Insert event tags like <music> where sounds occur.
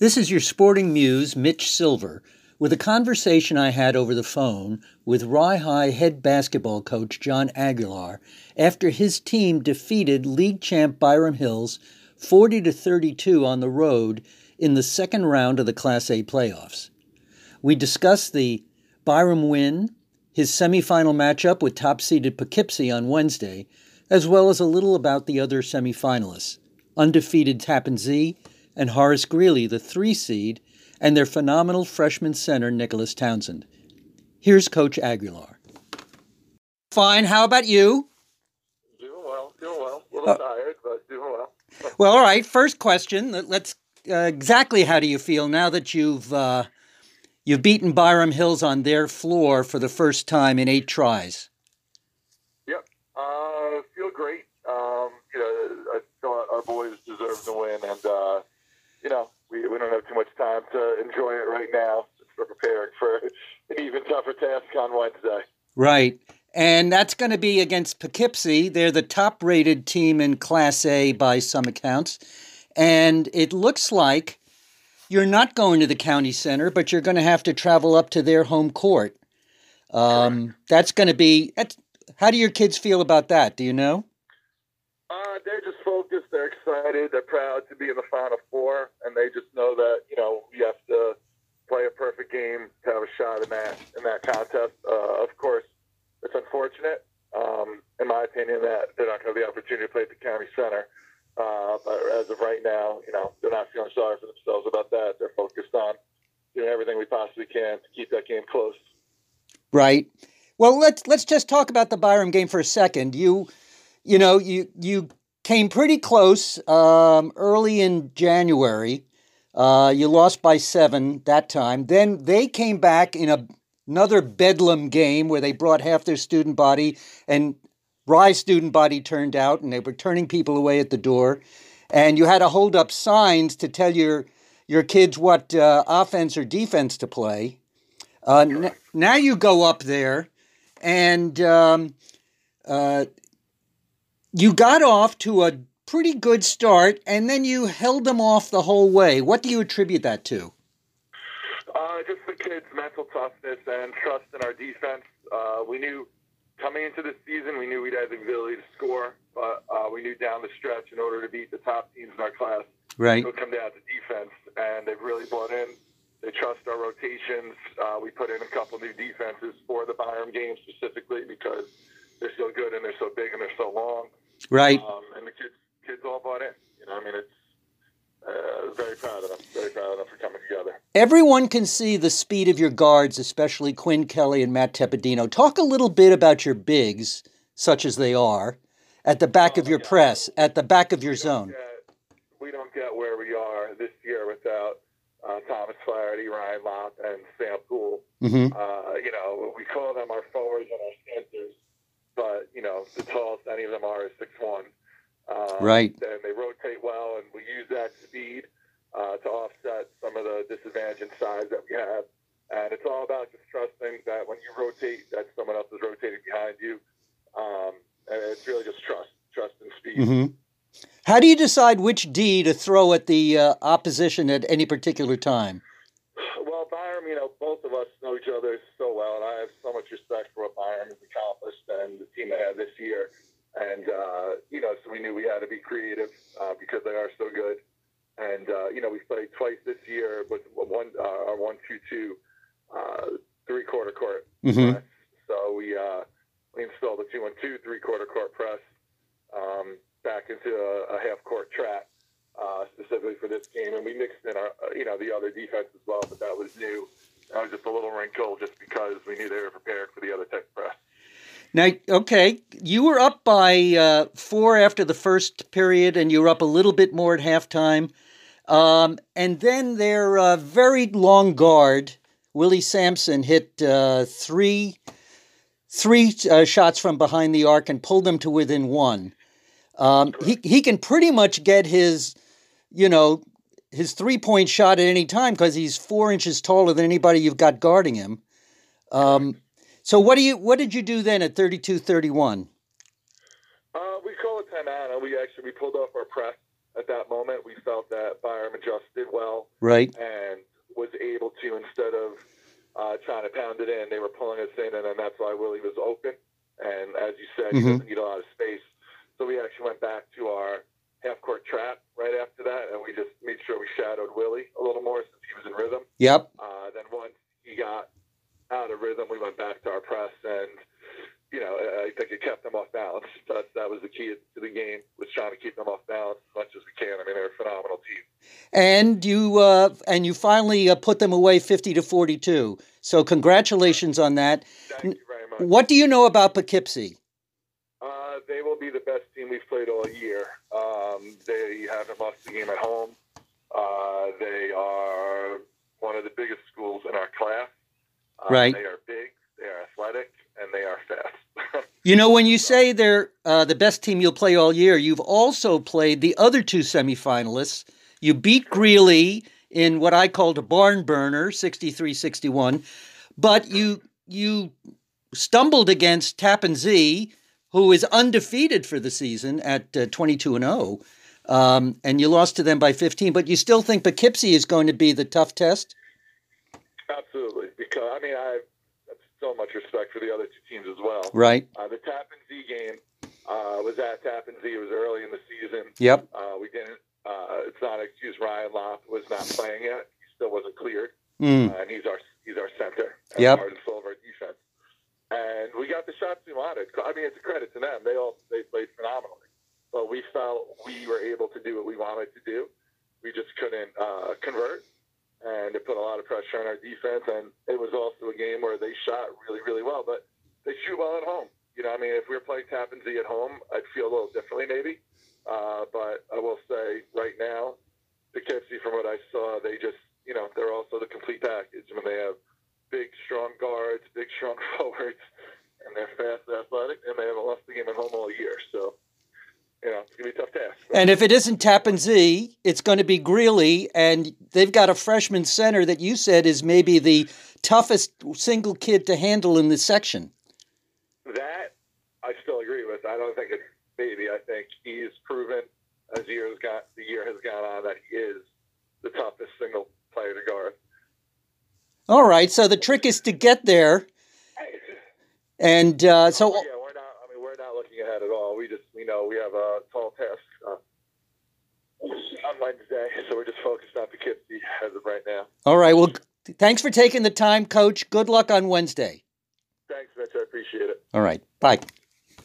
This is your sporting muse, Mitch Silver, with a conversation I had over the phone with Rye High head basketball coach John Aguilar after his team defeated league champ Byram Hills 40 to 32 on the road in the second round of the Class A playoffs. We discussed the Byram win, his semifinal matchup with top seeded Poughkeepsie on Wednesday, as well as a little about the other semifinalists undefeated Tappan Zee and Horace Greeley, the three seed, and their phenomenal freshman center, Nicholas Townsend. Here's Coach Aguilar. Fine. How about you? Doing well. Doing well. A little uh, tired, but doing well. <laughs> well, all right. First question. Let's uh, exactly how do you feel now that you've uh, you've beaten Byram Hills on their floor for the first time in eight tries? Yep. Uh, feel great. Um, you know, I thought our boys deserve to win, and uh, you know, we, we don't have too much time to enjoy it right now. We're preparing for an even tougher task on Wednesday. Right. And that's going to be against Poughkeepsie. They're the top rated team in Class A by some accounts. And it looks like you're not going to the county center, but you're going to have to travel up to their home court. Um, that's going to be. That's, how do your kids feel about that? Do you know? Uh, they're just focused. They're excited. They're proud to be in the Final Four, and they just know that you know you have to play a perfect game to have a shot in that in that contest. Uh, of course, it's unfortunate, um, in my opinion, that they're not going to have the opportunity to play at the county center. Uh, but as of right now, you know, they're not feeling sorry for themselves about that. They're focused on doing everything we possibly can to keep that game close. Right. Well, let's let's just talk about the Byram game for a second. You you know, you you came pretty close um, early in January. Uh, you lost by seven that time. Then they came back in a, another bedlam game where they brought half their student body, and Rye's student body turned out, and they were turning people away at the door. And you had to hold up signs to tell your your kids what uh, offense or defense to play. Uh, n- now you go up there, and um, uh, you got off to a pretty good start, and then you held them off the whole way. What do you attribute that to? Uh, just the kids' mental toughness and trust in our defense. Uh, we knew coming into the season, we knew we'd have the ability to score, but uh, we knew down the stretch, in order to beat the top teams in our class, right. it would come down to defense. And they've really bought in. They trust our rotations. Uh, we put in a couple new defenses for the Byram game specifically because they're so good and they're so big and they're so long. Right. Um, and the kids, kids all bought in. You know, I mean, it's uh, very proud of them. Very proud of them for coming together. Everyone can see the speed of your guards, especially Quinn Kelly and Matt Tepedino. Talk a little bit about your bigs, such as they are, at the back oh, of your yeah. press, at the back of your we zone. Get, we don't get where we are this year without uh, Thomas Flaherty, Ryan Lott, and Sam Poole. Mm-hmm. Uh, you know, we call them our forwards and our centers but you know the tallest any of them are is six one. Um, right. And they rotate well, and we use that speed uh, to offset some of the disadvantage in size that we have. And it's all about just trusting that when you rotate, that someone else is rotating behind you. Um, and it's really just trust, trust and speed. Mm-hmm. How do you decide which D to throw at the uh, opposition at any particular time? Well, Byram, you know, both of us know each other so well, and I have so much respect for what Byram has accomplished and the team they have this year. And, uh, so we knew we had to be creative uh, because they are so good. And, uh, you know, we played twice this year with one, uh, our one, two, two, uh, three quarter court mm-hmm. press. So we, uh, we installed a two, one, two, three quarter court press um, back into a, a half court trap uh, specifically for this game, and we mixed in our, uh, you know, the other defense as well, but that was new. That was just a little wrinkle, just because we knew they were prepared for the other tech press. Now, okay, you were up by uh, four after the first period, and you were up a little bit more at halftime. Um, and then their uh, very long guard, Willie Sampson, hit uh, three three uh, shots from behind the arc and pulled them to within one. Um, he he can pretty much get his you know, his three point shot at any time because he's four inches taller than anybody you've got guarding him. Um, so what do you what did you do then at 32 31? Uh, we call it timeout. We actually we pulled off our press at that moment. We felt that Byram adjusted well Right. and was able to instead of uh, trying to pound it in, they were pulling us in, and then that's why Willie was open. And as you said, he Mhm. doesn't need a lot of space, so we actually went back to our half court trap right after that, and we just made sure we shadowed Willie a little more since he was in rhythm. Yep. Uh, then once he got out of rhythm, we went back to our press, and you know, I I think it kept them off balance. That that was the key to the game was trying to keep them off balance as much as we can. I mean, they're a phenomenal team. And you uh, and you finally uh, put them away fifty to forty-two. So congratulations on that. Thank you very much. What do you know about Poughkeepsie? Uh, they will be the best team we've played all year. Um, they haven't lost a game at home. Uh, they are one of the biggest schools in our class. Uh, Right. They are big, they are athletic, and they are fast. You know, when you say they're uh, the best team you'll play all year, you've also played the other two semifinalists. You beat Greeley in what I called a barn burner, 63-61, but you you stumbled against Tappan Zee, who is undefeated for the season at uh, 22 and 0. Um, and you lost to them by 15, but you still think Poughkeepsie is going to be the tough test? Absolutely, because I mean I so much respect for the other two teams as well. Right. Uh, the Tappan Zee game uh, was at Tappan Zee. It was early in the season. Yep. Uh, we didn't. Uh, it's not an excuse. Ryan Lopp was not playing yet. He still wasn't cleared, Mm. and he's our he's our center. And Yep. Heart and soul of our defense. And we got the shots we wanted. I mean, it's a credit to them. They all they played phenomenally, but we felt we were able to do what we wanted to do. We just couldn't uh, convert, and it put a lot of pressure on our defense. And it was also a game where they shot really, really well, but they shoot well at home. You know, I mean, if we were playing Tappan Zee at home, I'd feel a little differently maybe. Uh, but I will say right now, Poughkeepsie, from what I saw, they just, you know, they're also the complete package. I mean, they have big, strong guards, big, strong <laughs> forwards, and they're fast, athletic, and they haven't lost the game at home all year. So, you know, it's going to be a tough task. And if it isn't Tappan Zee, it's going to be Greeley, and they've got a freshman center that you said is maybe the toughest single kid to handle in this section. That I still agree with. I don't think it's maybe. I think he's proven as year has got the year has gone on that he is the toughest single player to guard. All right, so the trick is to get there, and uh, so yeah, we're not. I mean, we're not looking ahead at all. We just we know we have a tall task uh, on Wednesday, so we're just focused on Poughkeepsie as of right now. all right. Well, thanks for taking the time, Coach. Good luck on Wednesday. Thanks, Mitch. I appreciate it. All right, bye.